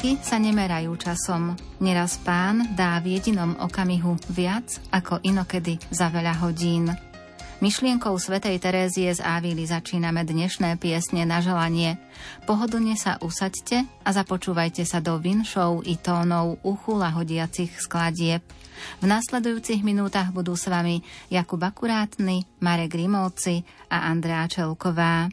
Skutky sa nemerajú časom. Neraz pán dá v jedinom okamihu viac ako inokedy za veľa hodín. Myšlienkou svätej Terézie z Ávily začíname dnešné piesne na želanie. Pohodlne sa usaďte a započúvajte sa do vinšov i tónov uchu lahodiacich skladieb. V nasledujúcich minútach budú s vami Jakub Akurátny, Marek Rimovci a Andrea Čelková.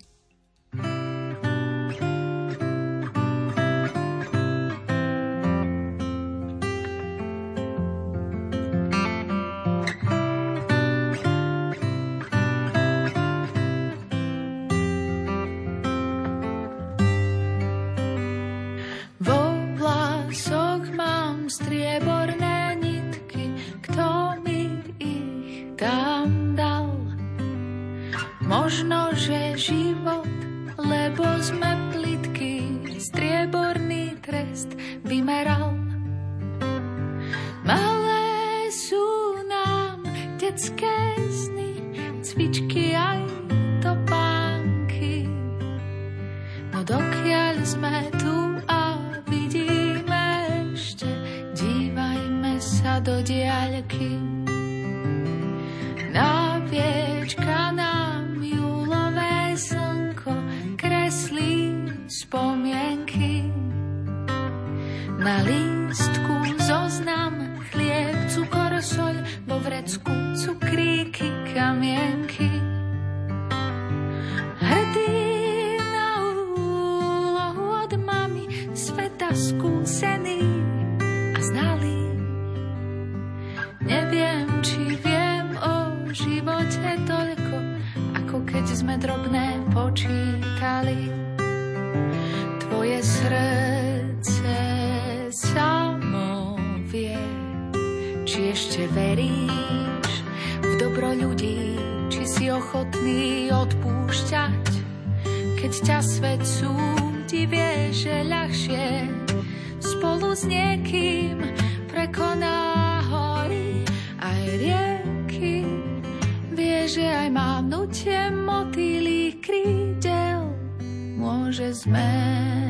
Zoznam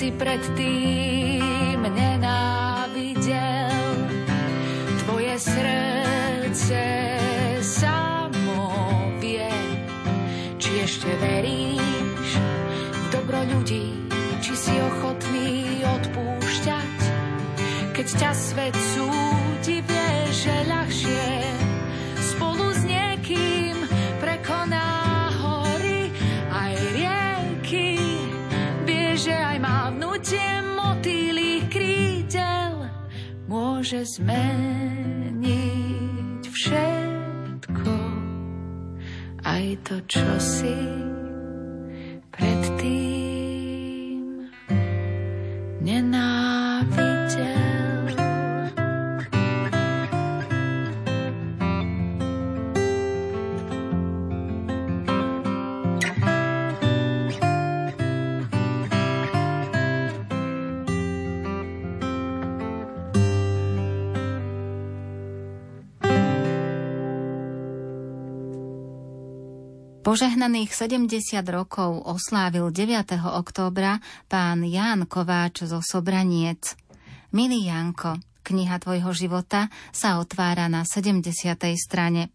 si predtým môže zmeniť všetko, aj to, čo si Požehnaných 70 rokov oslávil 9. októbra pán Ján Kováč zo Sobraniec. Milý Janko, kniha tvojho života sa otvára na 70. strane.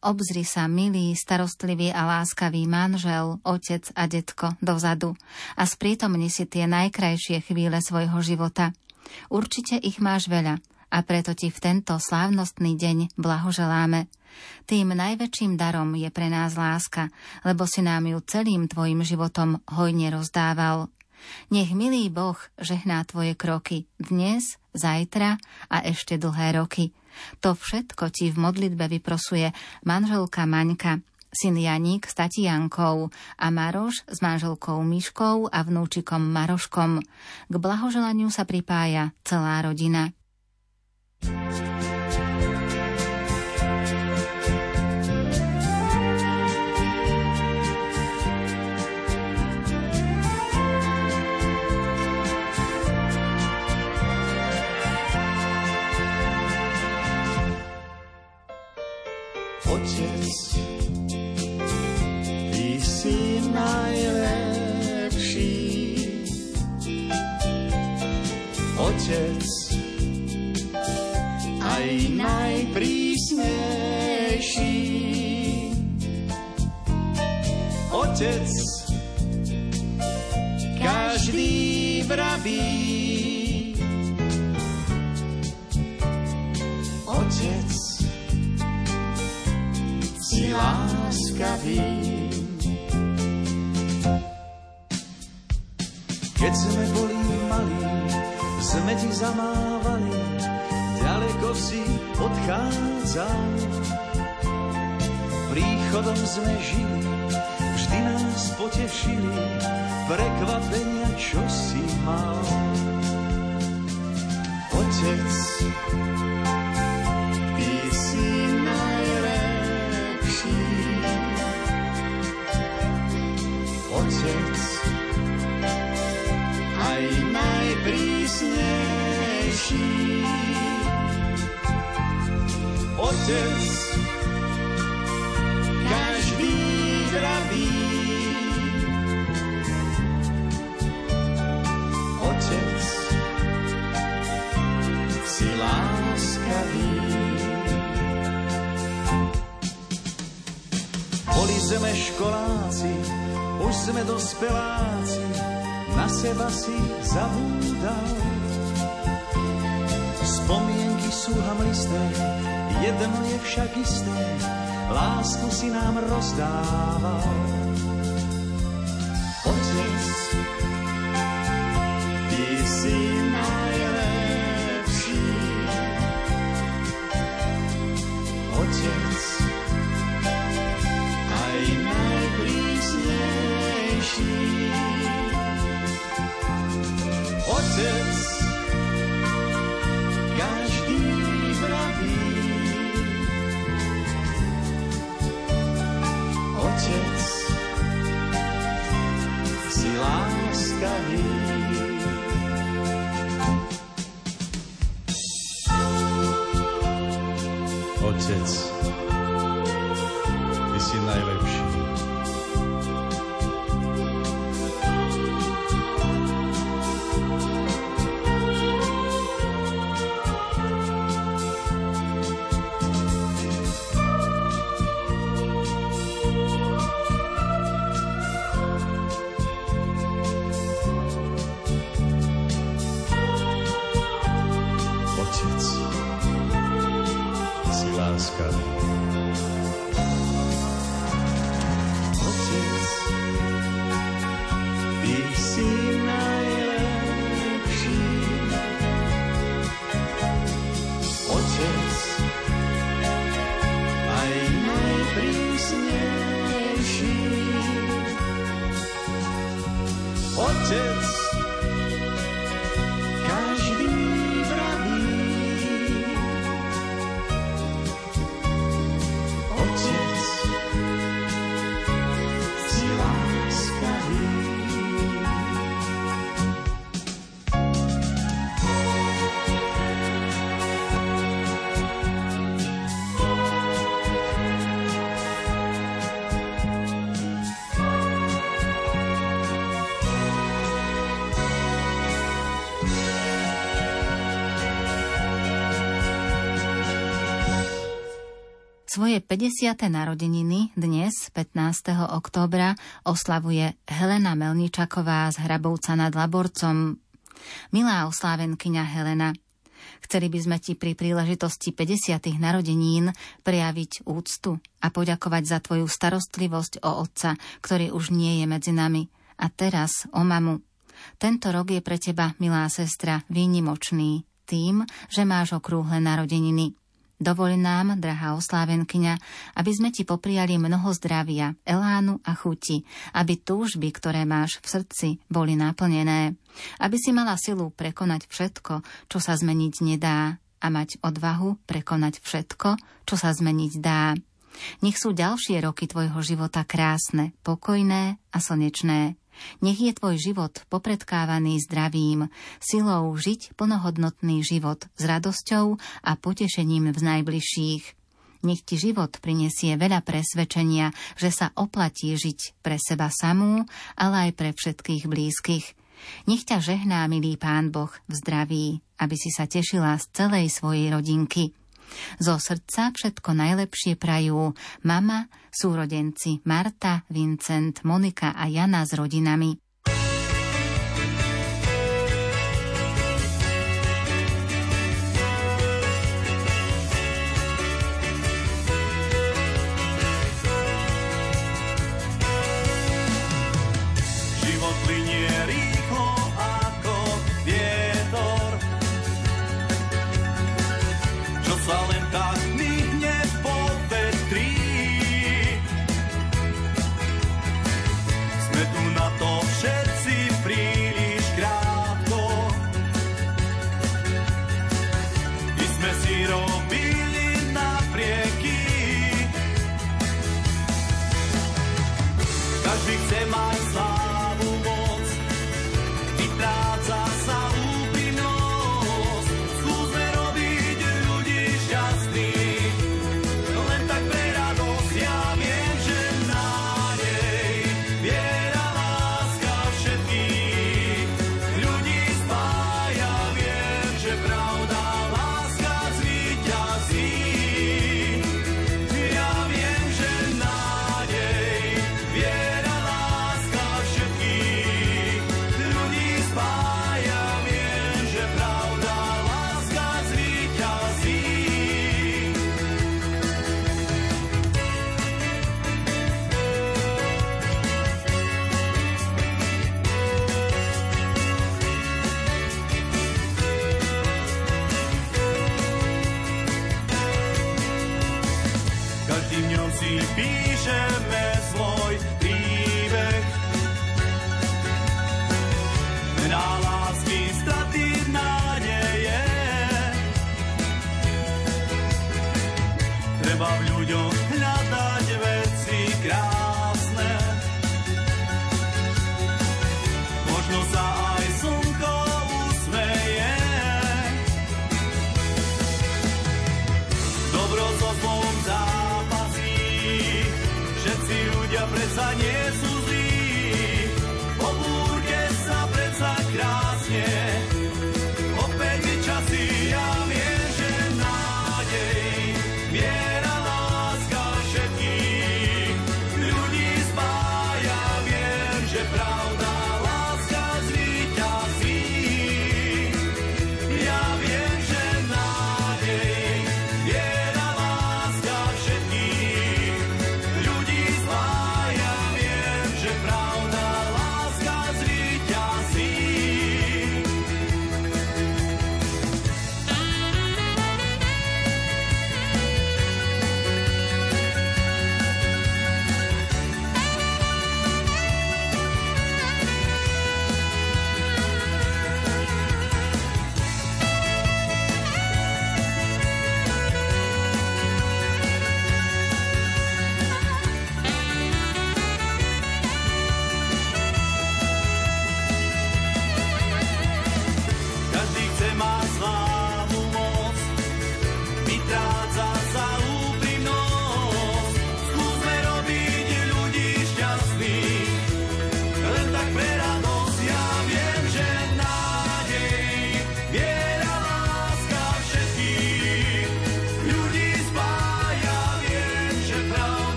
Obzri sa, milý, starostlivý a láskavý manžel, otec a detko dozadu a sprítomni si tie najkrajšie chvíle svojho života. Určite ich máš veľa a preto ti v tento slávnostný deň blahoželáme. Tým najväčším darom je pre nás láska, lebo si nám ju celým tvojim životom hojne rozdával. Nech milý Boh žehná tvoje kroky dnes, zajtra a ešte dlhé roky. To všetko ti v modlitbe vyprosuje manželka Maňka, syn Janík s Tatiankou a Maroš s manželkou Myškou a vnúčikom Maroškom. K blahoželaniu sa pripája celá rodina. Otec, najprísnejší. Otec, každý vraví. Otec, si láskavý. Keď sme boli malí, sme ti zamávali, ďaleko si odchádzal. Príchodom sme žili, vždy nás potešili, prekvapenia, čo si mal. Otec, Sú hamlisté, jedno je však isté, lásku si nám rozdával. Svoje 50. narodeniny dnes, 15. októbra, oslavuje Helena Melničaková z Hrabovca nad Laborcom. Milá oslávenkyňa Helena, chceli by sme ti pri príležitosti 50. narodenín prejaviť úctu a poďakovať za tvoju starostlivosť o otca, ktorý už nie je medzi nami. A teraz o mamu. Tento rok je pre teba, milá sestra, výnimočný tým, že máš okrúhle narodeniny. Dovol nám, drahá oslávenkyňa, aby sme ti popriali mnoho zdravia, elánu a chuti, aby túžby, ktoré máš v srdci, boli naplnené, aby si mala silu prekonať všetko, čo sa zmeniť nedá a mať odvahu prekonať všetko, čo sa zmeniť dá. Nech sú ďalšie roky tvojho života krásne, pokojné a slnečné. Nech je tvoj život popredkávaný zdravím, silou žiť plnohodnotný život s radosťou a potešením v najbližších. Nech ti život prinesie veľa presvedčenia, že sa oplatí žiť pre seba samú, ale aj pre všetkých blízkych. Nech ťa žehná, milý Pán Boh, v zdraví, aby si sa tešila z celej svojej rodinky. Zo srdca všetko najlepšie prajú mama, súrodenci Marta, Vincent, Monika a Jana s rodinami.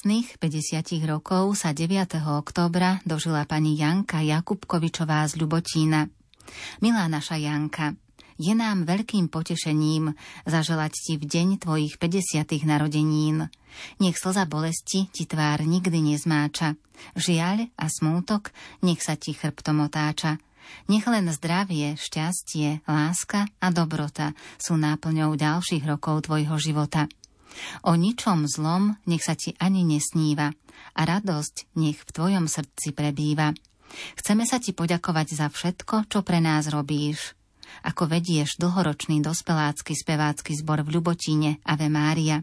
Krásnych 50 rokov sa 9. októbra dožila pani Janka Jakubkovičová z Ľubotína. Milá naša Janka, je nám veľkým potešením zaželať ti v deň tvojich 50. narodenín. Nech slza bolesti ti tvár nikdy nezmáča. Žiaľ a smútok nech sa ti chrbtom otáča. Nech len zdravie, šťastie, láska a dobrota sú náplňou ďalších rokov tvojho života. O ničom zlom nech sa ti ani nesníva a radosť nech v tvojom srdci prebýva. Chceme sa ti poďakovať za všetko, čo pre nás robíš. Ako vedieš dlhoročný dospelácky spevácky zbor v Ľubotíne Ave Mária.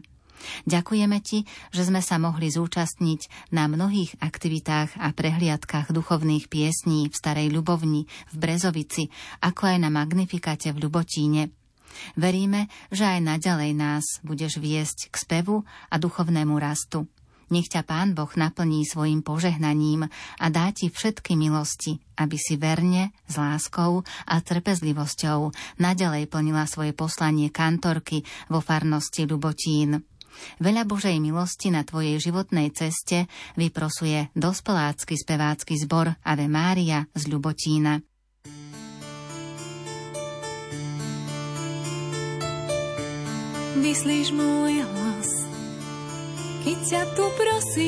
Ďakujeme ti, že sme sa mohli zúčastniť na mnohých aktivitách a prehliadkách duchovných piesní v Starej Ľubovni, v Brezovici, ako aj na Magnifikáte v Ľubotíne. Veríme, že aj naďalej nás budeš viesť k spevu a duchovnému rastu. Nech ťa Pán Boh naplní svojim požehnaním a dá ti všetky milosti, aby si verne, s láskou a trpezlivosťou naďalej plnila svoje poslanie kantorky vo farnosti Lubotín. Veľa Božej milosti na tvojej životnej ceste vyprosuje dospelácky spevácky zbor Ave Mária z Ľubotína. Vyslíš môj hlas, keď ťa tu prosím.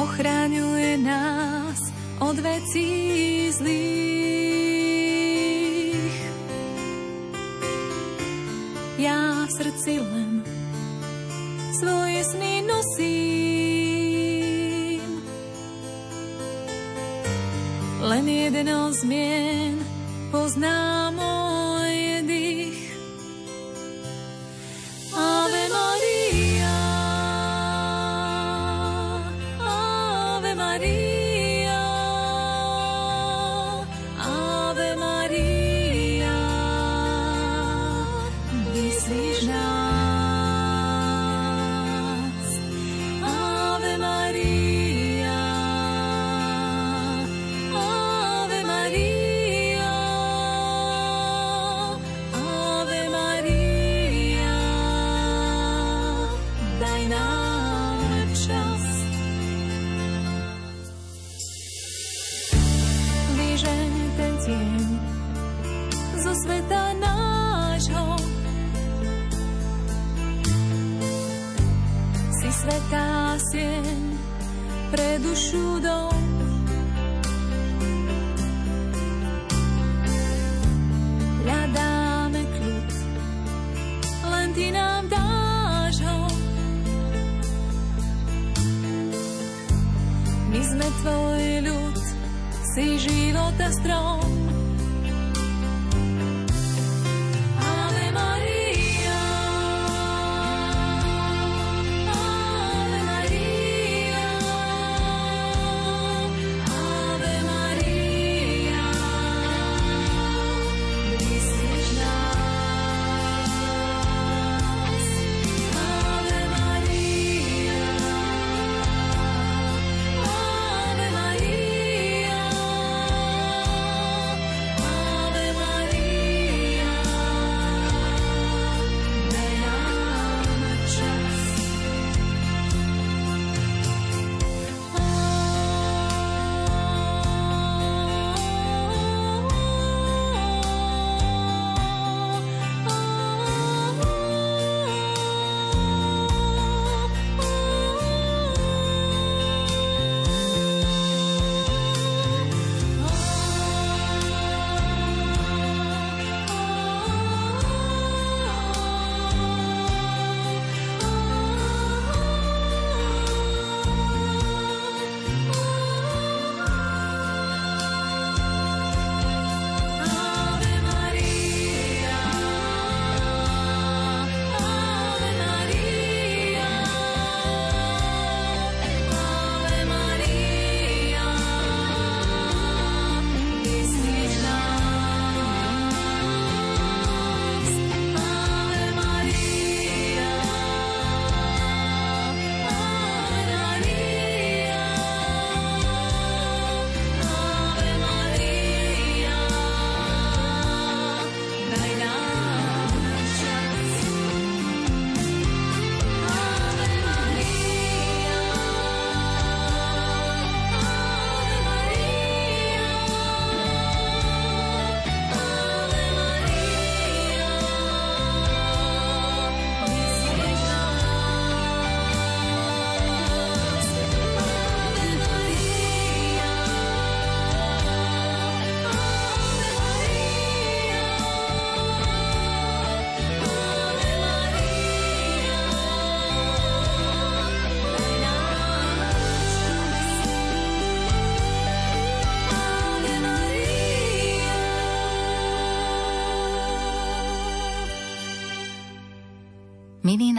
Ochráňuje nás od vecí zlých. Ja v srdci len svoje sny nosím. Len jeden zmien pozná môj dých. Ave Maria,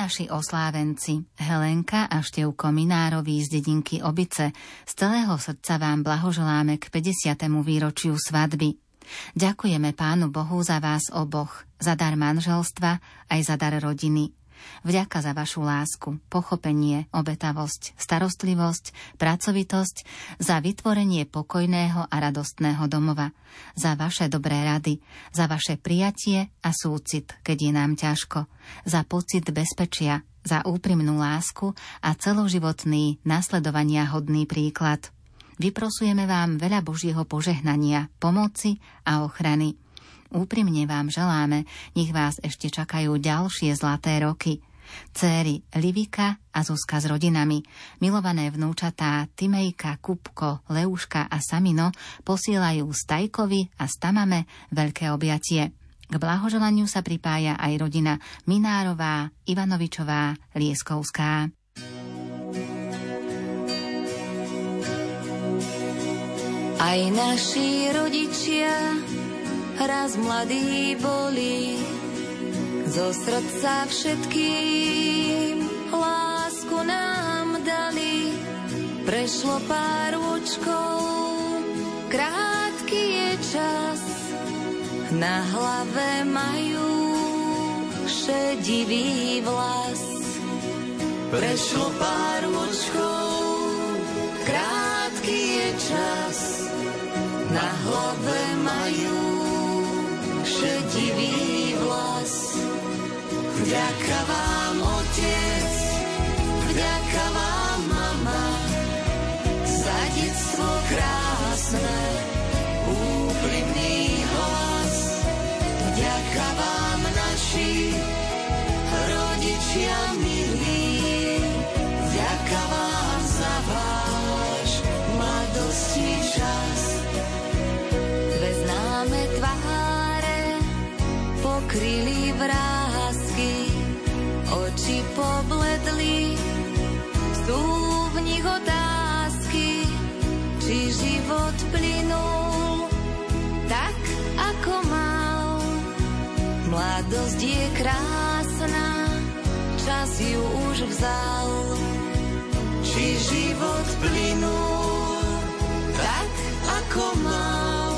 naši oslávenci, Helenka a Števko Minárovi z dedinky Obice, z celého srdca vám blahoželáme k 50. výročiu svadby. Ďakujeme Pánu Bohu za vás oboch, za dar manželstva aj za dar rodiny. Vďaka za vašu lásku, pochopenie, obetavosť, starostlivosť, pracovitosť, za vytvorenie pokojného a radostného domova, za vaše dobré rady, za vaše prijatie a súcit, keď je nám ťažko, za pocit bezpečia, za úprimnú lásku a celoživotný, nasledovania hodný príklad. Vyprosujeme vám veľa Božieho požehnania, pomoci a ochrany. Úprimne vám želáme, nech vás ešte čakajú ďalšie zlaté roky. Céry Livika a Zuzka s rodinami, milované vnúčatá Timejka, Kupko, Leuška a Samino posielajú Stajkovi a Stamame veľké objatie. K blahoželaniu sa pripája aj rodina Minárová, Ivanovičová, Lieskovská. Aj naši rodičia raz mladí boli, zo srdca všetkým lásku nám dali. Prešlo pár účkov, krátky je čas, na hlave majú šedivý vlas. Prešlo pár účkov, krátky je čas, na hlave majú šedivý vlas. Vďaka vám, otec, vďaka vám, či život plynul tak, ako mal. Mladosť je krásna, čas ju už vzal. Či život plynul tak, ako mal.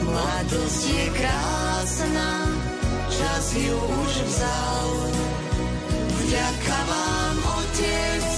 Mladosť je krásna, čas ju už vzal. Vďaka vám, otec,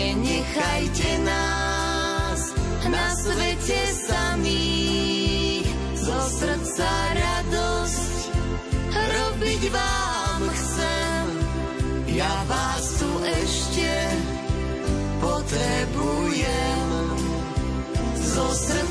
nenechajte nás na svete samých. Zo srdca radosť robiť vám chcem, ja vás tu ešte potrebujem. Zo srdca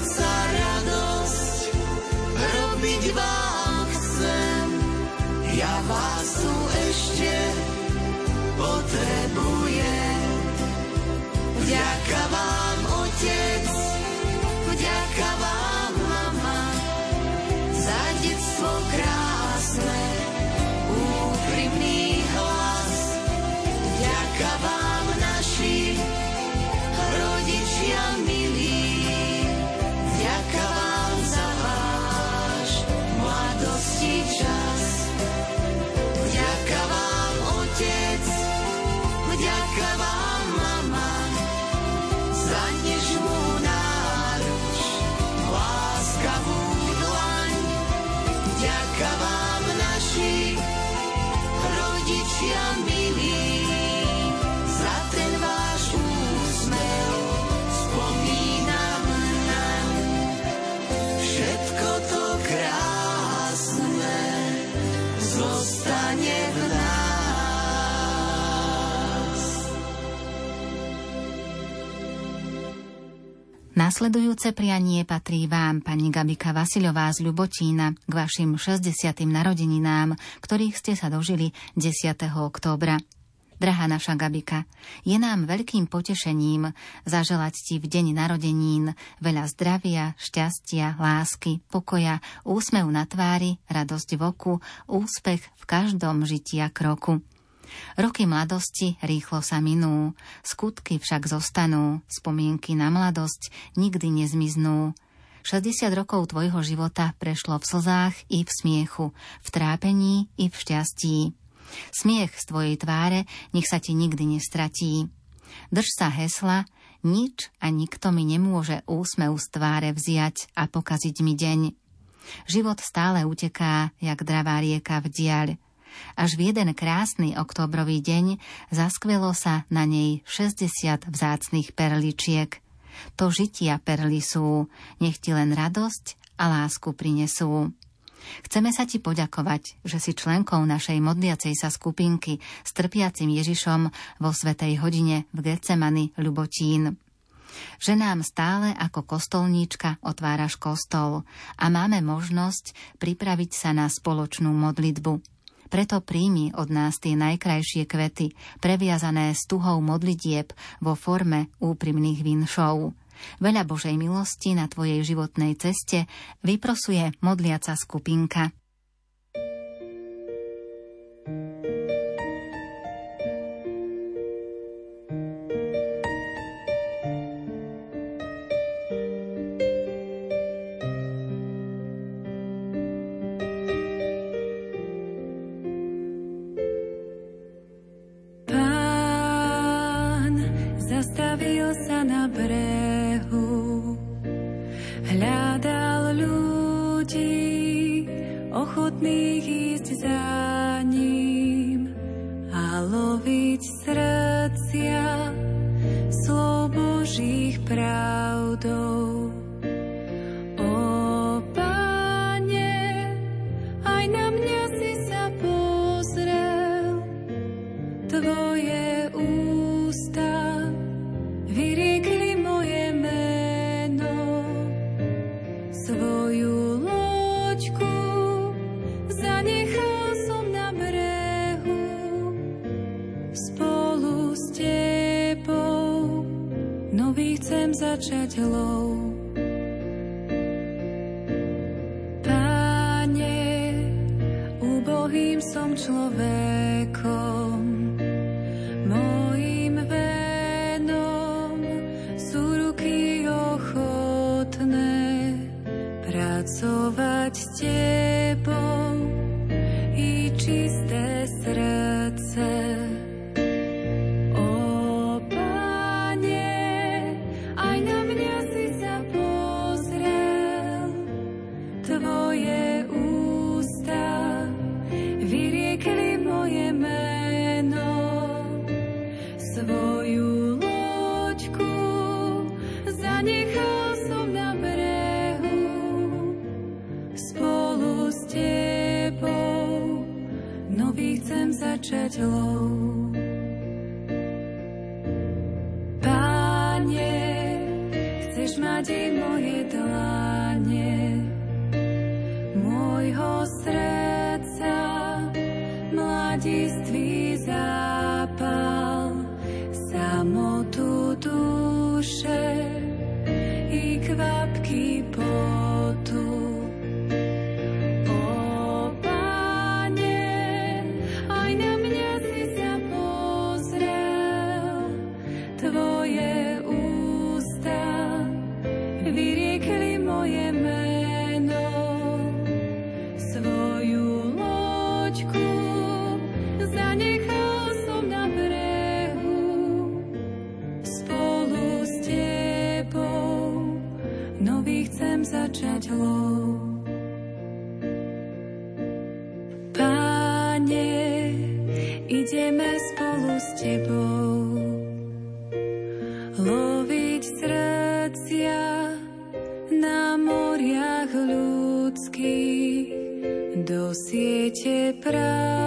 Nasledujúce prianie patrí vám, pani Gabika Vasilová z Ľubočína, k vašim 60. narodeninám, ktorých ste sa dožili 10. októbra. Drahá naša Gabika, je nám veľkým potešením zaželať ti v deň narodenín veľa zdravia, šťastia, lásky, pokoja, úsmev na tvári, radosť v oku, úspech v každom žitia kroku. Roky mladosti rýchlo sa minú, skutky však zostanú, spomienky na mladosť nikdy nezmiznú. 60 rokov tvojho života prešlo v slzách i v smiechu, v trápení i v šťastí. Smiech z tvojej tváre nech sa ti nikdy nestratí. Drž sa hesla, nič a nikto mi nemôže úsmev z tváre vziať a pokaziť mi deň. Život stále uteká, jak dravá rieka v diaľ. Až v jeden krásny oktobrový deň zaskvelo sa na nej 60 vzácných perličiek. To žitia perly sú, nech ti len radosť a lásku prinesú. Chceme sa ti poďakovať, že si členkou našej modliacej sa skupinky s trpiacim Ježišom vo Svetej hodine v Getsemani Ľubotín že nám stále ako kostolníčka otváraš kostol a máme možnosť pripraviť sa na spoločnú modlitbu. Preto príjmi od nás tie najkrajšie kvety, previazané s tuhou modlitieb vo forme úprimných vinšov. Veľa Božej milosti na tvojej životnej ceste vyprosuje modliaca skupinka. Života lásky. O Pane,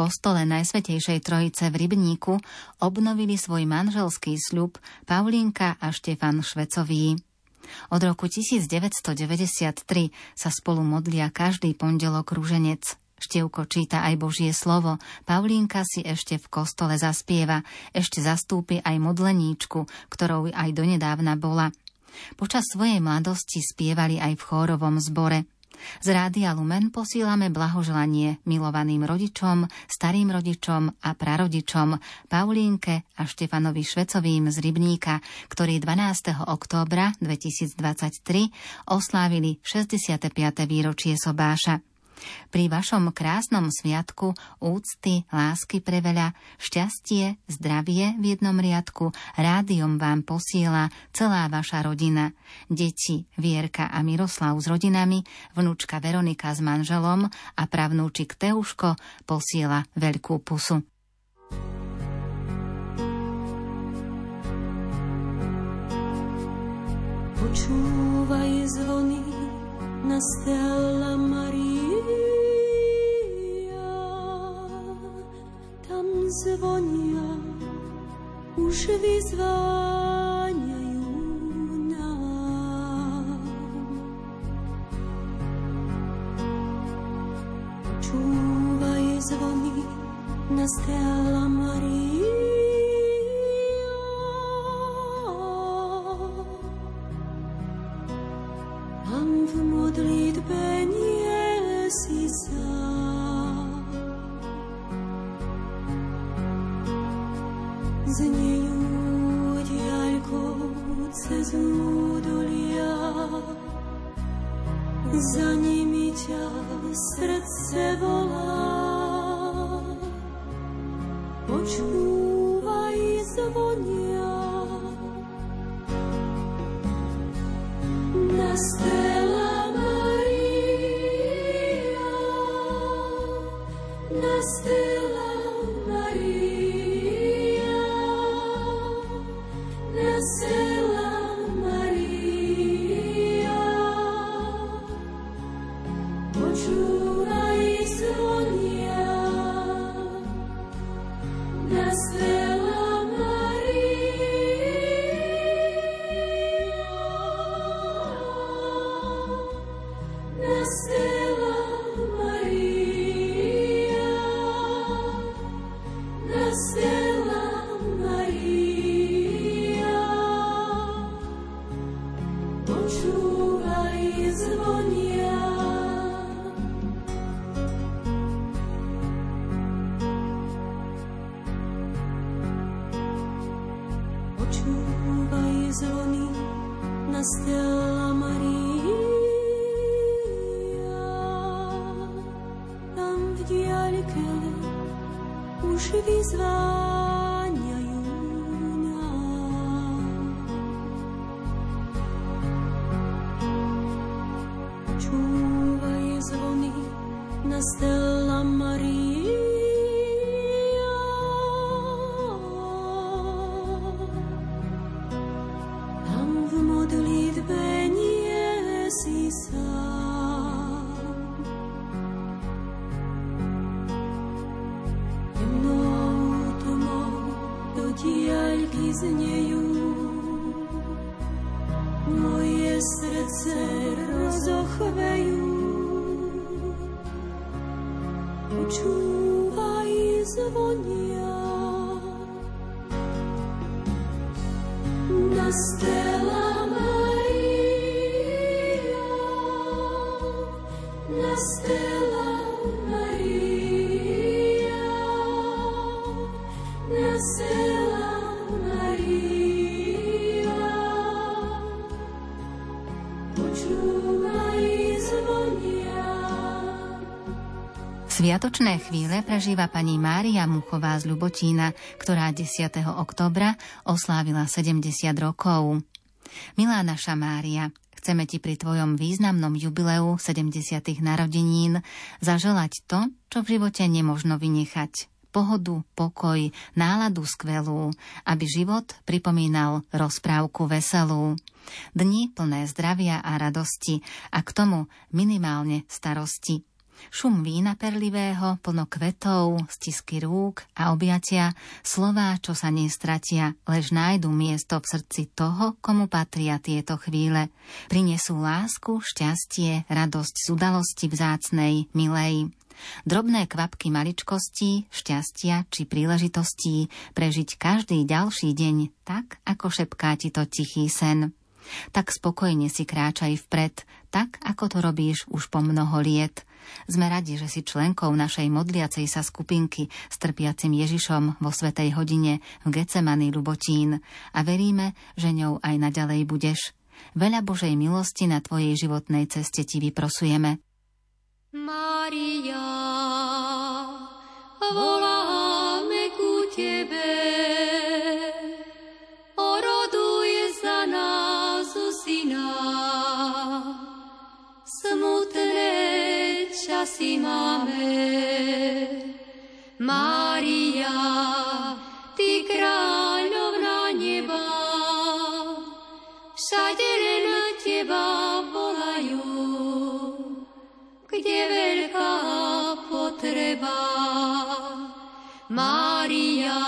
kostole Najsvetejšej Trojice v Rybníku obnovili svoj manželský sľub Paulínka a Štefan Švecový. Od roku 1993 sa spolu modlia každý pondelok rúženec. Števko číta aj Božie slovo, Paulínka si ešte v kostole zaspieva, ešte zastúpi aj modleníčku, ktorou aj donedávna bola. Počas svojej mladosti spievali aj v chórovom zbore. Z Rádia Lumen posílame blahoželanie milovaným rodičom, starým rodičom a prarodičom Paulínke a Štefanovi Švecovým z Rybníka, ktorí 12. októbra 2023 oslávili 65. výročie Sobáša. Pri vašom krásnom sviatku úcty, lásky pre veľa, šťastie, zdravie v jednom riadku rádiom vám posiela celá vaša rodina. Deti Vierka a Miroslav s rodinami, vnúčka Veronika s manželom a pravnúčik Teuško posiela veľkú pusu. Počúvaj zvony na Stella Maria zvonia, už vyzváňajú nám. Čúvaj zvony na Stella Maria. Zniejú diaľko cez údolia, za nimi ťa srdce volá. Počúvaj Sviatočné chvíle prežíva pani Mária Muchová z Ľubotína, ktorá 10. oktobra oslávila 70 rokov. Milá naša Mária, chceme ti pri tvojom významnom jubileu 70. narodenín zaželať to, čo v živote nemožno vynechať. Pohodu, pokoj, náladu skvelú, aby život pripomínal rozprávku veselú. Dni plné zdravia a radosti a k tomu minimálne starosti. Šum vína perlivého, plno kvetov, stisky rúk a objatia, slová, čo sa nestratia, lež nájdu miesto v srdci toho, komu patria tieto chvíle. Prinesú lásku, šťastie, radosť z udalosti vzácnej, milej. Drobné kvapky maličkostí, šťastia či príležitostí prežiť každý ďalší deň tak, ako šepká ti to tichý sen. Tak spokojne si kráčaj vpred, tak ako to robíš už po mnoho liet. Sme radi, že si členkou našej modliacej sa skupinky s trpiacim Ježišom vo Svetej hodine v Gecemany Lubotín a veríme, že ňou aj naďalej budeš. Veľa Božej milosti na tvojej životnej ceste ti vyprosujeme. Maria, voláme ku Tebe, časy máme, Mária, Ty kráľovná neba, všade len Teba volajú, kde veľká potreba. Mária,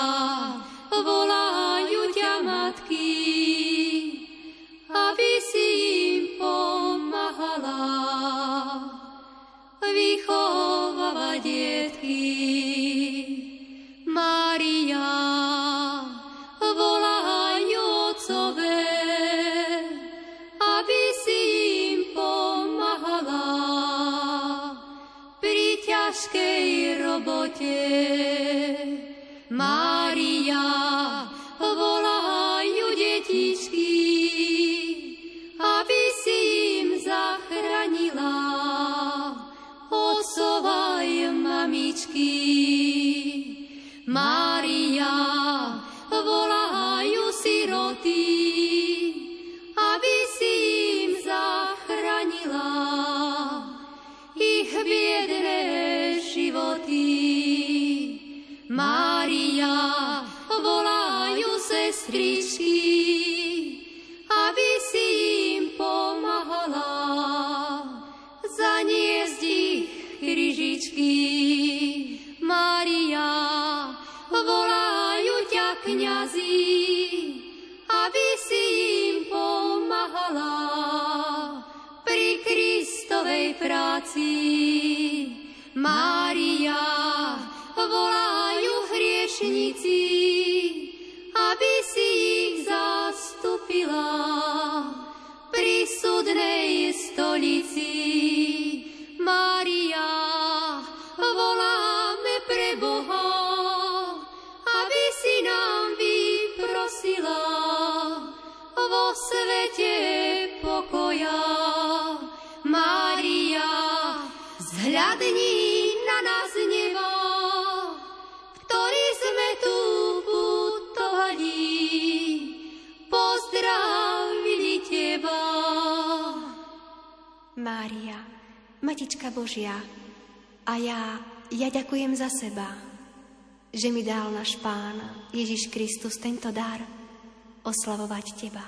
sestričky, aby si im pomáhala zaniesť ich kryžičky. Mária, volajú ťa kniazy, aby si im pomáhala pri Kristovej práci. Mária, volajú hriešnici, aby si zastupila pri súdnej stolici. Mária, voláme pre Boha, aby si nám vyprosila vo svete pokoja. Mária, zhľadni Mária, Matička Božia, a ja, ja ďakujem za seba, že mi dal náš Pán Ježiš Kristus tento dar oslavovať Teba.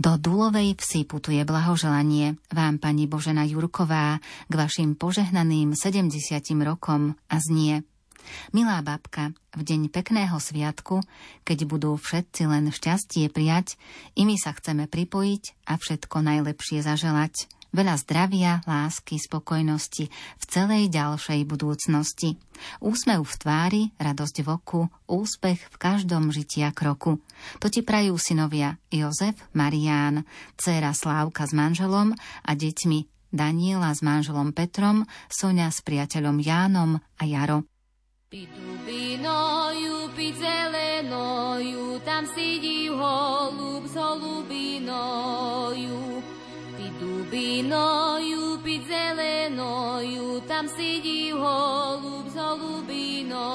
Do Dulovej vsi putuje blahoželanie vám, pani Božena Jurková, k vašim požehnaným 70 rokom a znie Milá babka, v deň pekného sviatku, keď budú všetci len šťastie prijať, i my sa chceme pripojiť a všetko najlepšie zaželať. Veľa zdravia, lásky, spokojnosti v celej ďalšej budúcnosti. Úsmev v tvári, radosť v oku, úspech v každom žitia kroku. To ti prajú synovia Jozef, Marián, dcéra Slávka s manželom a deťmi Daniela s manželom Petrom, Sonia s priateľom Jánom a Jaro. Lupinoju, piť zelenoju, tam sedí holub s holubinoju.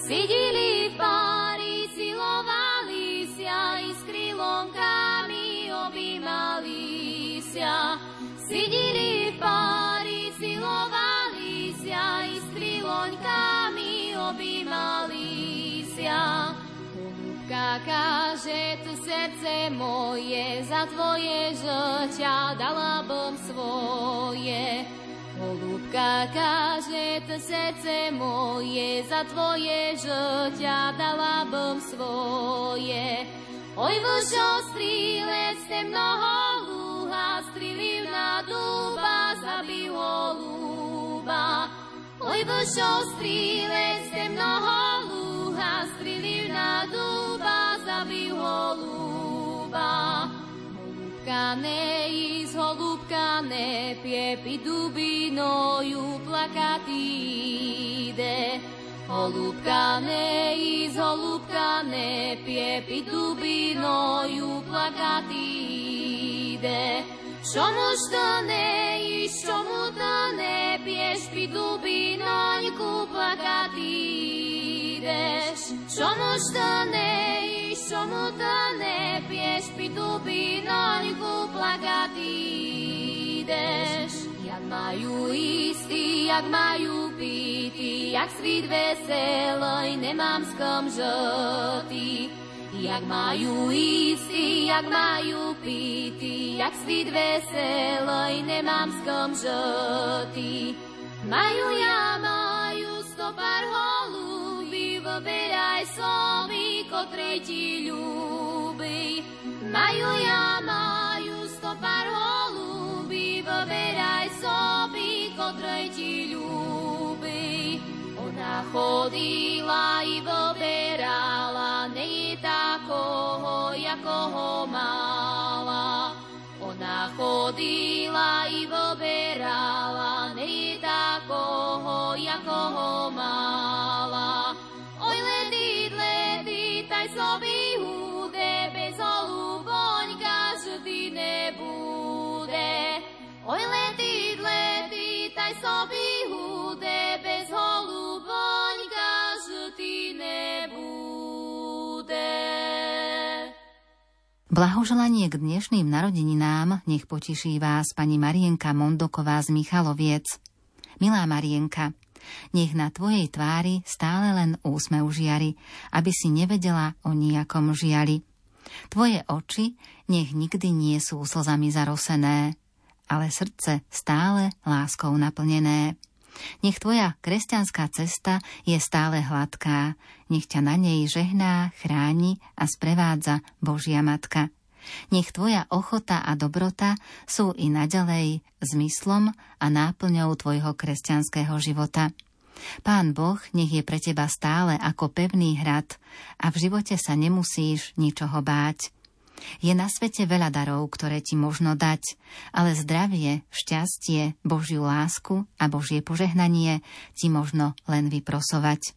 Sedili v pári, silovali sa i s krilomkami objímali sa. Sedili v pári, silovali sa Holúbka káže tu srdce moje, za tvoje žťa dala bom svoje. Holúbka káže to srdce moje, za tvoje žťa dala bom svoje. Oj, vošo strílec, mnoho lúha, stríliv na duba, zabil holúba. Oj, vošo strílec, mnoho lúha, na duba, holúba. Holúbka neísť, holúbka nepie, pi dubinoju plakatý ide. Holúbka neísť, holúbka nepie, pi dubinoju plakatý ide. Čomuž to neíš, čomu to nepieš, pi dubinoňku plakatý ideš. Čomuž to neíš, čomu to nepieš, pi dubinoňku plakatý ideš. Jak majú istý, jak majú pity, jak svít veseloj, nemám s kom žoty. Jak majú istý, jak majú pity, jak svít veseloj, nemám s kom žoty. Majú ja, majú sto pár holúby, vyberaj slovy, kotrej ti ľúbi. Majú ja, majú sto pár holúby, vyberaj slovy, kotrej ti ľúbi. Chodila i vyberala, nie je takoho, jako ho mala. Ona chodila i vyberala, nie je takoho, jako ho mala. Blahoželanie k dnešným narodeninám nech poteší vás pani Marienka Mondoková z Michaloviec. Milá Marienka, nech na tvojej tvári stále len úsmev žiari, aby si nevedela o nijakom žiali. Tvoje oči nech nikdy nie sú slzami zarosené, ale srdce stále láskou naplnené. Nech tvoja kresťanská cesta je stále hladká, nech ťa na nej žehná, chráni a sprevádza Božia Matka. Nech tvoja ochota a dobrota sú i naďalej zmyslom a náplňou tvojho kresťanského života. Pán Boh nech je pre teba stále ako pevný hrad a v živote sa nemusíš ničoho báť. Je na svete veľa darov, ktoré ti možno dať, ale zdravie, šťastie, Božiu lásku a Božie požehnanie ti možno len vyprosovať.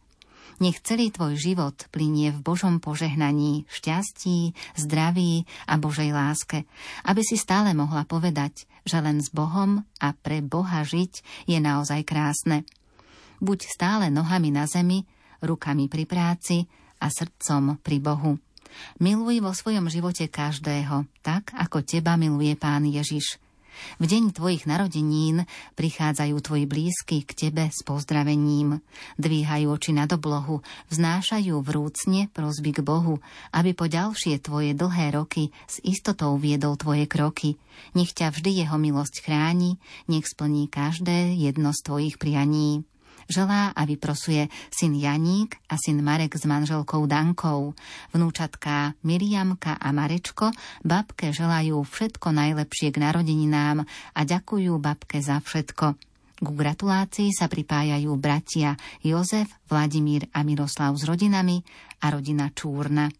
Nech celý tvoj život plinie v Božom požehnaní, šťastí, zdraví a Božej láske, aby si stále mohla povedať, že len s Bohom a pre Boha žiť je naozaj krásne. Buď stále nohami na zemi, rukami pri práci a srdcom pri Bohu. Miluj vo svojom živote každého, tak ako teba miluje Pán Ježiš. V deň tvojich narodenín prichádzajú tvoji blízky k tebe s pozdravením. Dvíhajú oči nad oblohu, vznášajú vrúcne prosby k Bohu, aby po ďalšie tvoje dlhé roky s istotou viedol tvoje kroky. Nech ťa vždy jeho milosť chráni, nech splní každé jedno z tvojich prianí želá a vyprosuje syn Janík a syn Marek s manželkou Dankou. Vnúčatká Miriamka a Marečko babke želajú všetko najlepšie k narodeninám a ďakujú babke za všetko. Ku gratulácii sa pripájajú bratia Jozef, Vladimír a Miroslav s rodinami a rodina Čúrna.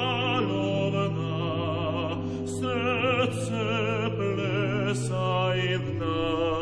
kráľovná, srdce plesaj v nás.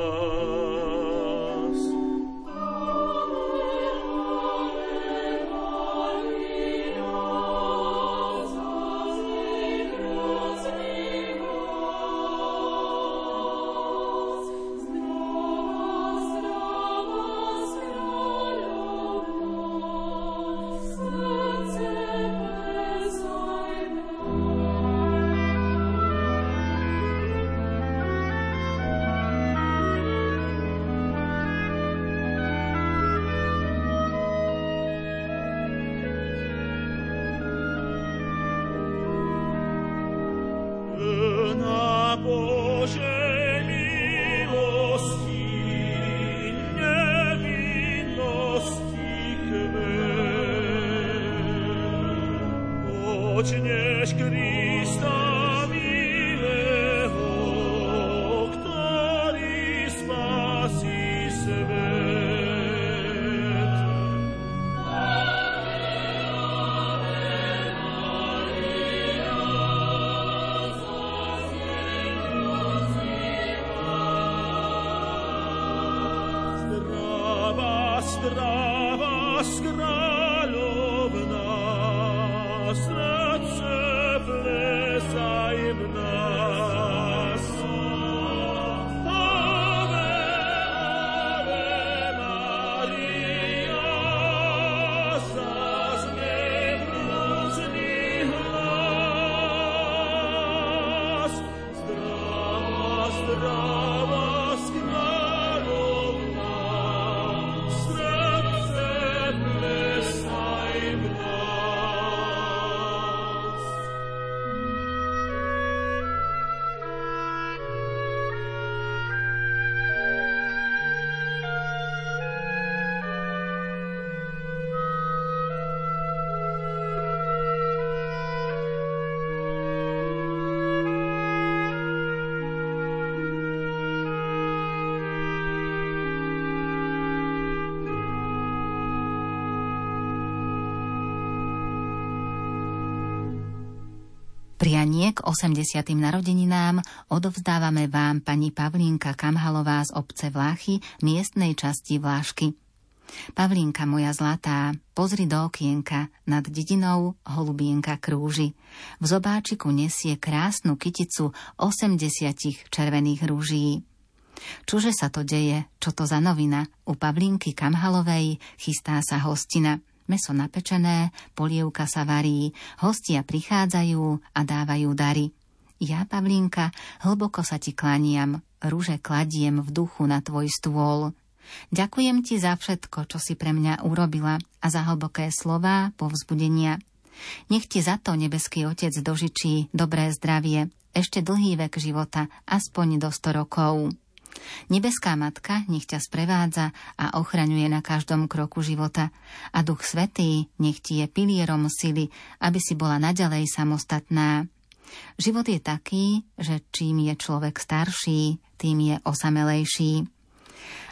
Prianie k 80. narodeninám odovzdávame vám pani Pavlínka Kamhalová z obce Vláchy, miestnej časti Vlášky. Pavlínka moja zlatá, pozri do okienka, nad dedinou holubienka krúži. V zobáčiku nesie krásnu kyticu 80 červených rúží. Čože sa to deje? Čo to za novina? U Pavlínky Kamhalovej chystá sa hostina – Meso napečené, polievka sa varí, hostia prichádzajú a dávajú dary. Ja, Pavlínka, hlboko sa ti klaniam, rúže kladiem v duchu na tvoj stôl. Ďakujem ti za všetko, čo si pre mňa urobila a za hlboké slová, povzbudenia. Nech ti za to nebeský Otec dožičí dobré zdravie, ešte dlhý vek života, aspoň do 100 rokov. Nebeská Matka nech ťa sprevádza a ochraňuje na každom kroku života a Duch Svetý nech ti je pilierom sily, aby si bola naďalej samostatná. Život je taký, že čím je človek starší, tým je osamelejší.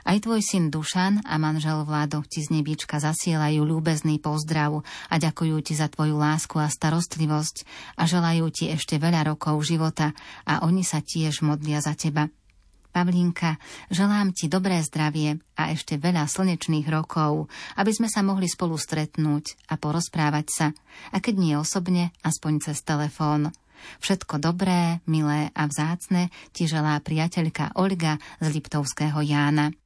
Aj tvoj syn Dušan a manžel Vlado ti z nebička zasielajú ľúbezný pozdrav a ďakujú ti za tvoju lásku a starostlivosť a želajú ti ešte veľa rokov života a oni sa tiež modlia za teba. Pavlínka, želám ti dobré zdravie a ešte veľa slnečných rokov, aby sme sa mohli spolu stretnúť a porozprávať sa, a keď nie osobne, aspoň cez telefón. Všetko dobré, milé a vzácne ti želá priateľka Olga z Liptovského Jána.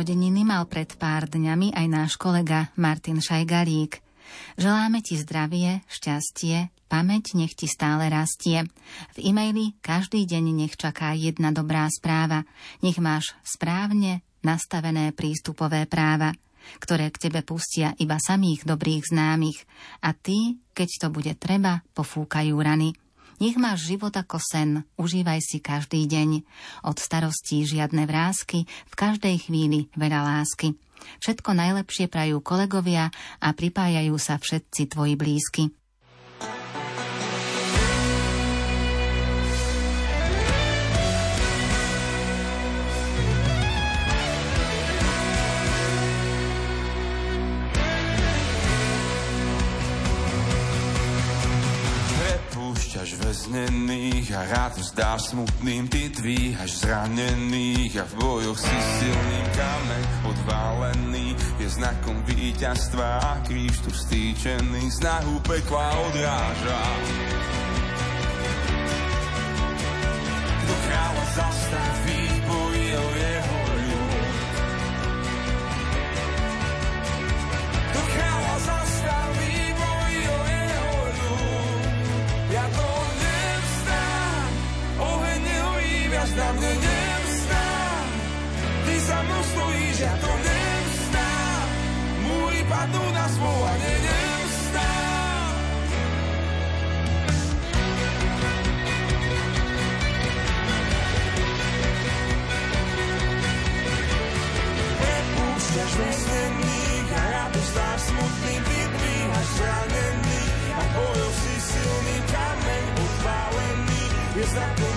Narodeniny mal pred pár dňami aj náš kolega Martin Šajgalík. Želáme ti zdravie, šťastie, pamäť nech ti stále rastie. V e-maili každý deň nech čaká jedna dobrá správa. Nech máš správne nastavené prístupové práva ktoré k tebe pustia iba samých dobrých známych a ty, keď to bude treba, pofúkajú rany. Nech máš život ako sen, užívaj si každý deň. Od starostí žiadne vrázky, v každej chvíli veľa lásky. Všetko najlepšie prajú kolegovia a pripájajú sa všetci tvoji blízky. Väznených a rád zdáš smutným, ty dvíhaš zranených a v bojoch si silný kameň odválený je znakom víťazstva a kríž tu stýčený snahu pekla odráža. Do kráľa zastaví, ja to nevstám. Múry padnú na svoj a ne, nevstám. Prepúšťaš vesnených a radosť dáš smutným, vypíhaš zranený a bojov si silný kameň odpálený. Je znakom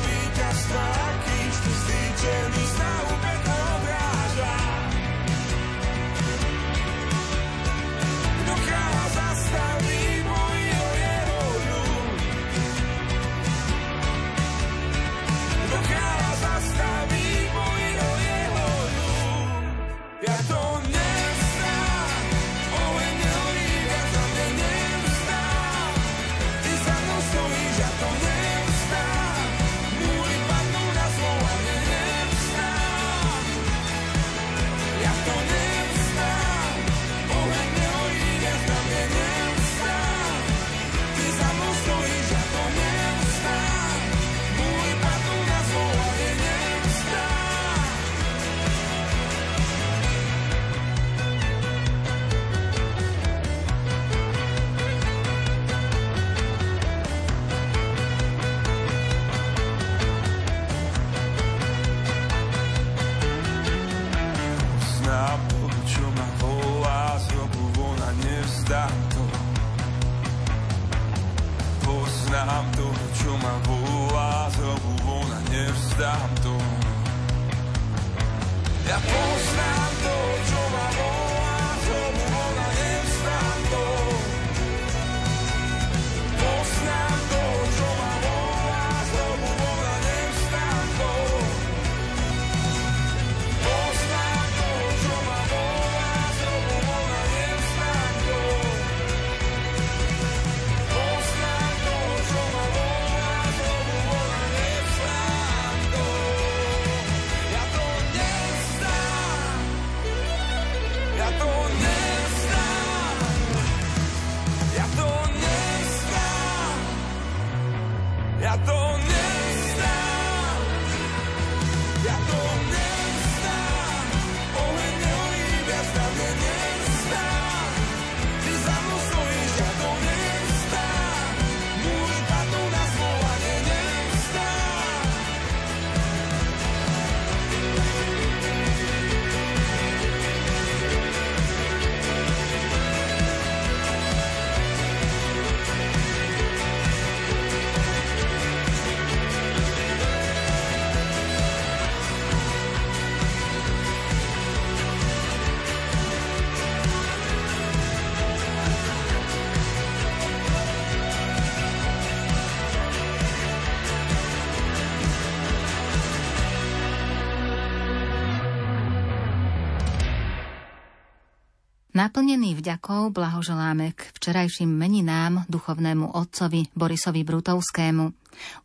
Naplnený vďakov blahoželáme k včerajším meninám duchovnému otcovi Borisovi Brutovskému.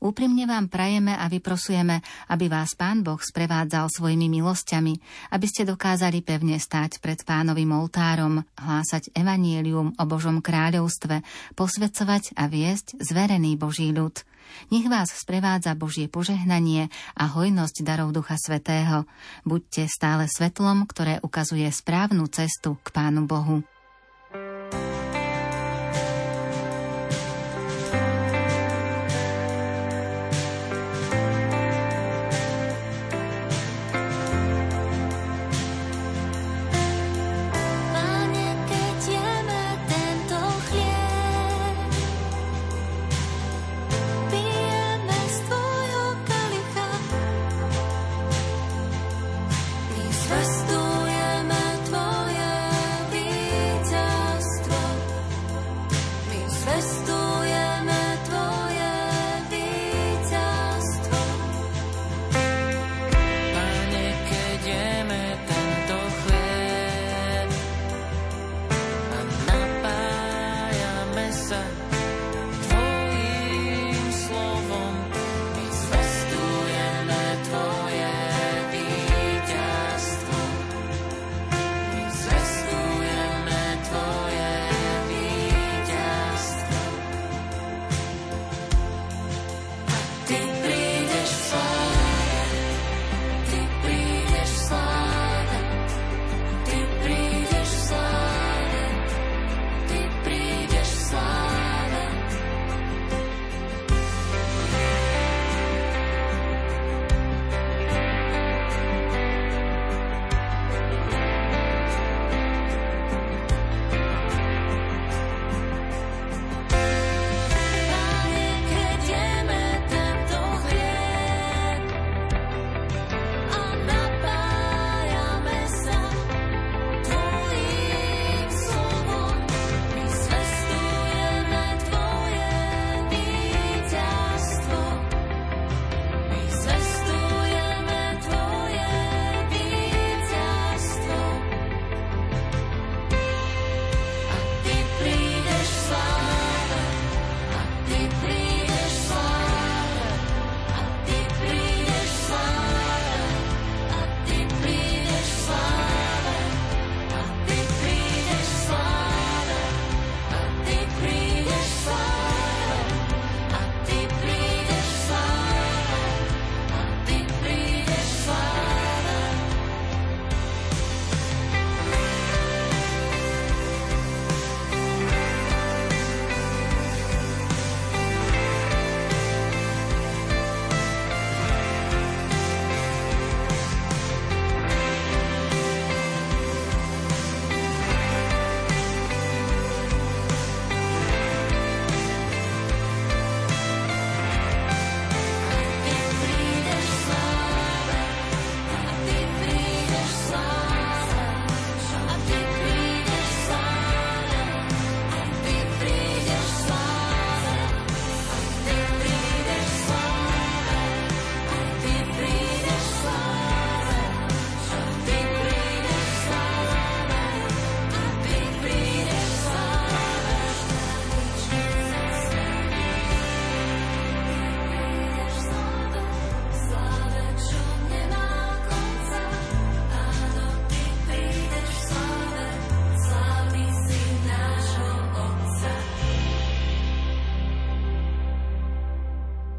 Úprimne vám prajeme a vyprosujeme, aby vás Pán Boh sprevádzal svojimi milosťami, aby ste dokázali pevne stáť pred pánovým oltárom, hlásať evanielium o Božom kráľovstve, posvedcovať a viesť zverený Boží ľud. Nech vás sprevádza Božie požehnanie a hojnosť darov Ducha Svetého. Buďte stále svetlom, ktoré ukazuje správnu cestu k Pánu Bohu.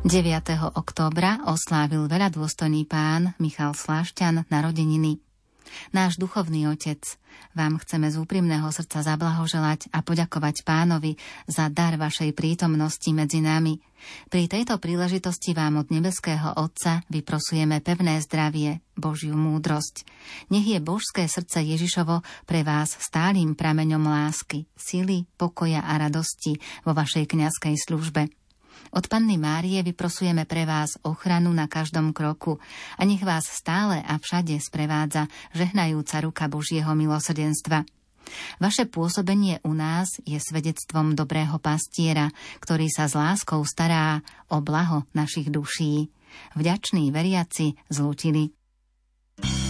...9. októbra oslávil veľa dôstojný pán Michal Slášťan narodeniny. Náš duchovný otec, vám chceme z úprimného srdca zablahoželať a poďakovať pánovi za dar vašej prítomnosti medzi nami. Pri tejto príležitosti vám od nebeského Otca vyprosujeme pevné zdravie, Božiu múdrosť. Nech je božské srdce Ježišovo pre vás stálym prameňom lásky, sily, pokoja a radosti vo vašej kňazskej službe. Od Panny Márie vyprosujeme pre vás ochranu na každom kroku a nech vás stále a všade sprevádza žehnajúca ruka Božieho milosrdenstva. Vaše pôsobenie u nás je svedectvom dobrého pastiera, ktorý sa s láskou stará o blaho našich duší. Vďační veriaci zlútili. thank you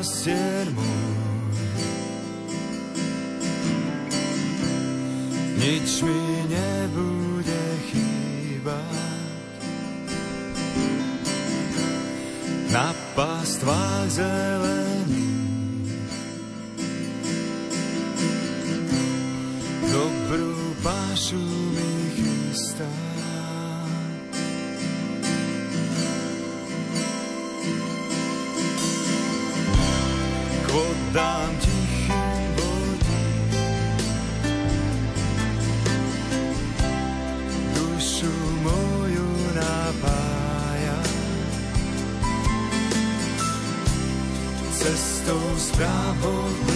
pastier môj. Nič mi nebude chýbať. Na pastvách zelených dobrú pašu mi chystá. hold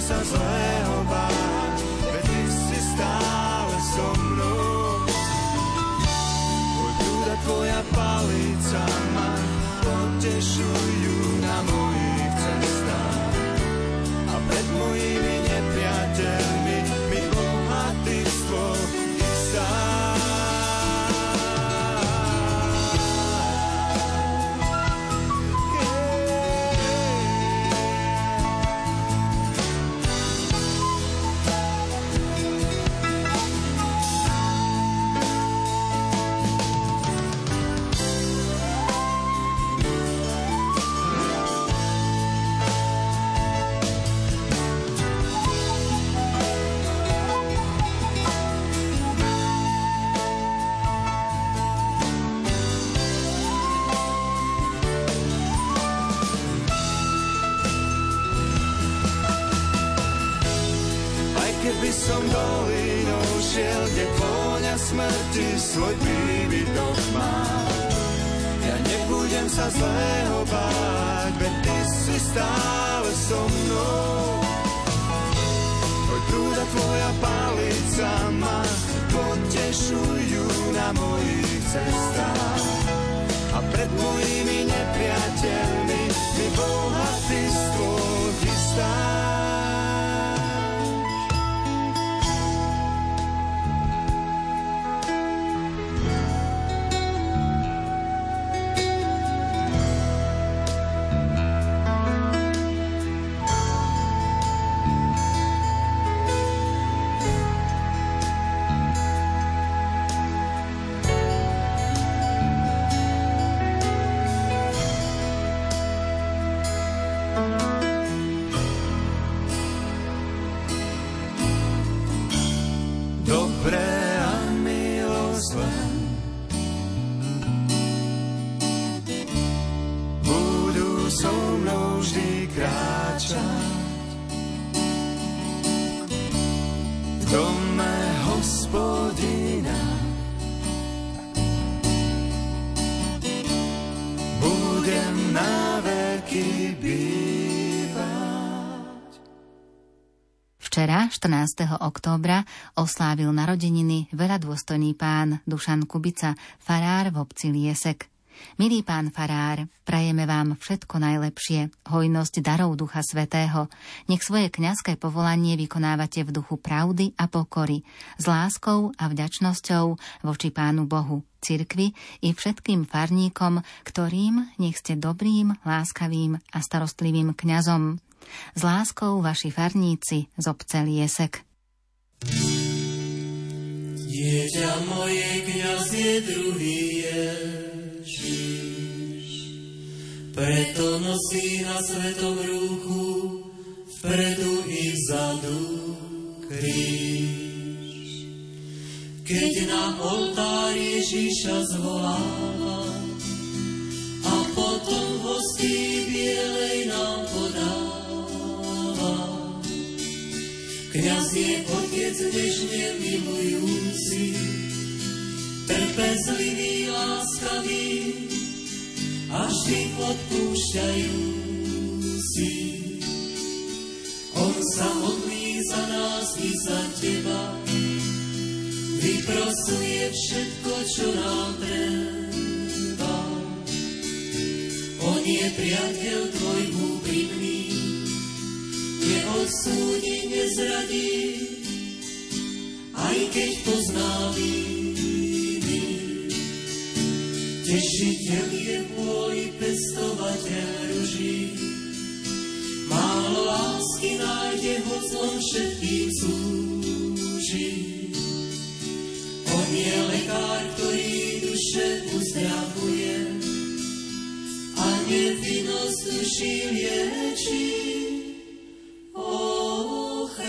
so mnou vždy 14. októbra, oslávil narodeniny veľa dôstojný pán Dušan Kubica, farár v obci Liesek. Milý pán Farár, prajeme vám všetko najlepšie, hojnosť darov Ducha Svetého. Nech svoje kňazské povolanie vykonávate v duchu pravdy a pokory, s láskou a vďačnosťou voči pánu Bohu, cirkvi i všetkým farníkom, ktorým nech ste dobrým, láskavým a starostlivým kňazom. S láskou vaši farníci z obce Liesek. Dieťa moje, kniaz je druhý je preto nosí na svetom rúchu vpredu i vzadu kríž. Keď na oltár Ježíša zvoláva a potom hostí bielej nám Kňaz je otec nežne milujúci, trpezlivý, láskavý, a vždy odpúšťajúci. On sa modlí za nás i za teba, vyprosuje všetko, čo nám treba. On je priateľ tvoj úprimný, neodsúdi, nezradí, aj keď pozná viny. Tešiteľ je pestovateľ ruží. Málo lásky nájde, hoď on všetkým slúži. On je lekár, ktorý duše uzdravuje a nevinnosť duši lieči. Ochraňuje.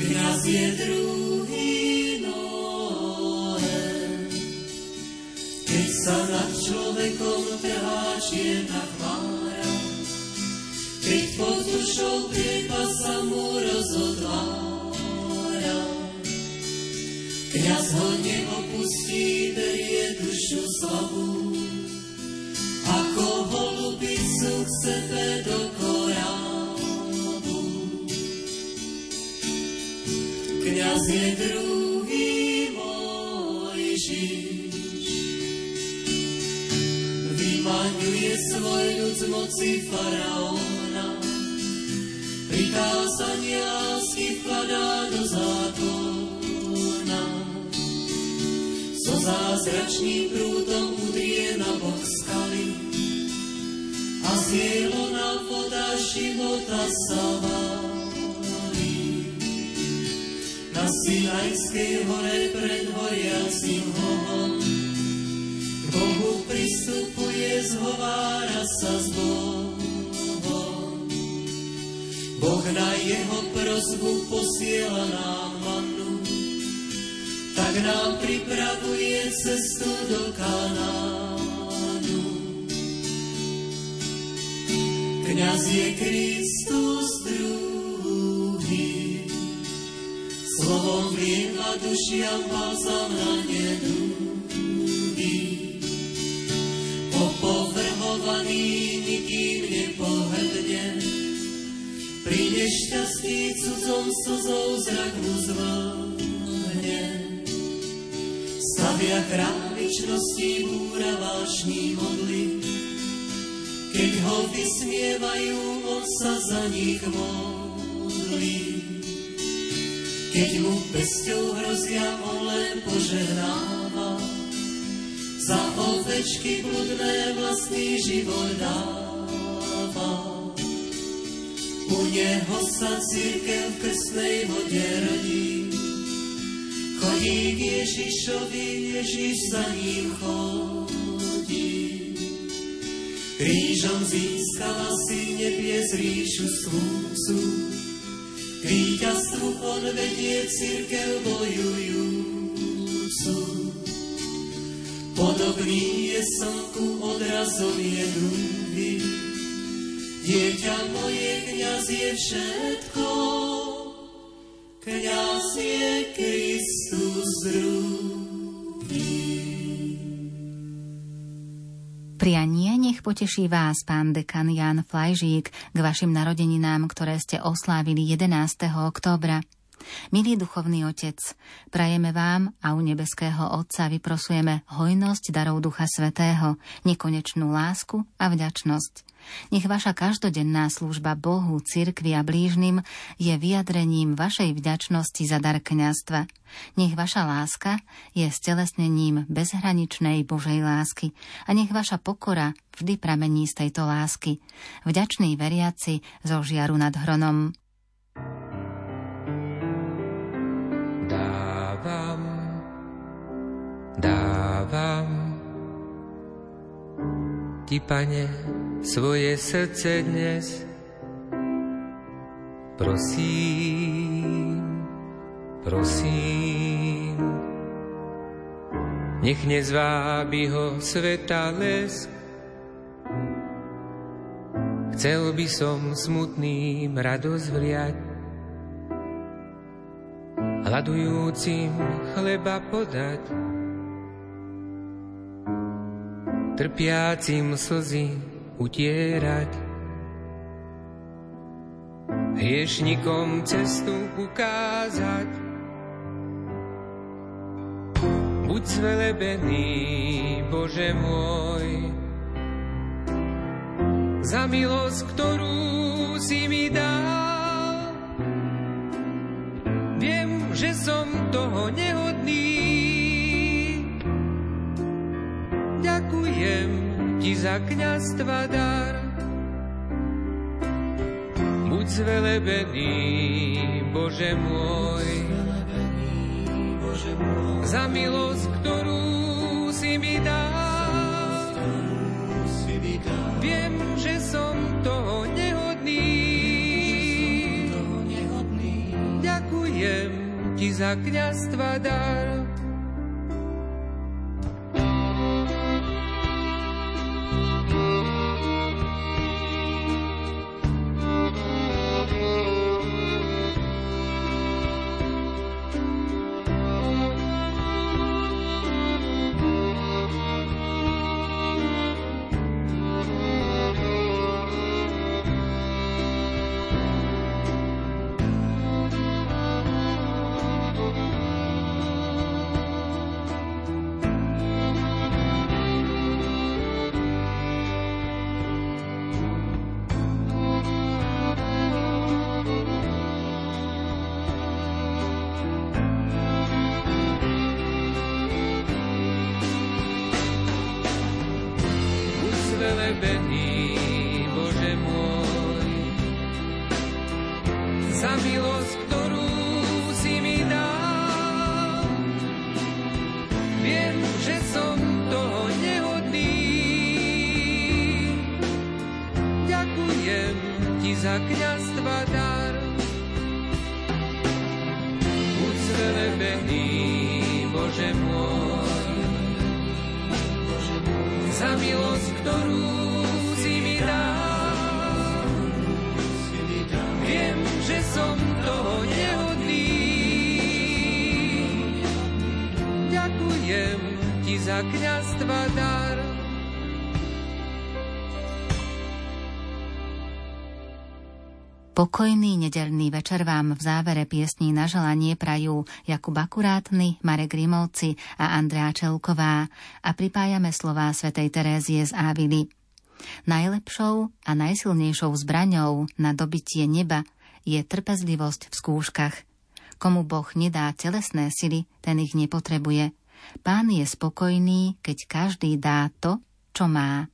Kňaz je druhý sa nad človekom trhá čierna chmára, keď pod. Kňaz ho neopustí, berie dušu slabú, ako holubicu k sebe do korábu. Kňaz je druhý môj žít, vymaňuje svoj ľud moci faraóna. Prikázania lásky vkladá do zákona. So zázračným prúdom udrie na bok skaly a z na voda života sa válí. Na Sinajskej hore pred horiacim hovom Bohu pristupuje, zhovára sa s Bohom. Boh na jeho prozbu posiela nám tak nám pripravuje cestu do Kanánu. Kňaz je Kristus druhý, slovom vlieva dušiam balzam na nedúhy opovrhovaný nikým nepohrdne. Pri nešťastí cudzom slzou zrak mu zvlhne. Stavia králičnosti búra vášní modly, keď ho vysmievajú, on sa za nich modlí. Keď mu pesťou hrozia, on len požehnáva, za ovečky bludné vlastný život dáva. U neho sa církev v krstnej vode rodí, chodí k Ježišovi, Ježiš za ním chodí. Krížom získala si nebies ríšu slúcu, k víťazstvu on vedie církev bojujúcu. Podobný je slnku, odrazom je druhý. Dieťa moje, kniaz je všetko, kniaz je Kristus. Prianie nech poteší vás pán dekan Jan Flajžík k vašim narodeninám, ktoré ste oslávili 11. októbra. Milý duchovný Otec, prajeme vám a u nebeského Otca vyprosujeme hojnosť darov Ducha Svetého, nekonečnú lásku a vďačnosť. Nech vaša každodenná služba Bohu, cirkvi a blížnym je vyjadrením vašej vďačnosti za dar kniazstva. Nech vaša láska je stelesnením bezhraničnej Božej lásky a nech vaša pokora vždy pramení z tejto lásky. Vďační veriaci zo žiaru nad hronom. Dávam, dávam ti, pane, svoje srdce dnes. Prosím, prosím, nech nezvábi ho sveta lesk. Chcel by som smutným radosť vliať, hľadujúcim chleba podať, trpiacim slzy utierať. Hriešnikom cestu ukázať. Buď zvelebený, Bože môj, za milosť, ktorú si mi dal. Viem, že som toho nehodný. Ti za kniazstva dar. Buď zvelebený, Bože môj, za milosť, ktorú si mi dal. Viem, že som toho nehodný. Ďakujem ti za kniazstva dar. Pokojný nedelný večer vám v závere piesní na želanie prajú Jakub Akurátny, Marek Rimovci a Andrea Čelková a pripájame slová svätej Terézie z Ávily. Najlepšou a najsilnejšou zbraňou na dobitie neba je trpezlivosť v skúškach. Komu Boh nedá telesné sily, ten ich nepotrebuje. Pán je spokojný, keď každý dá to, čo má.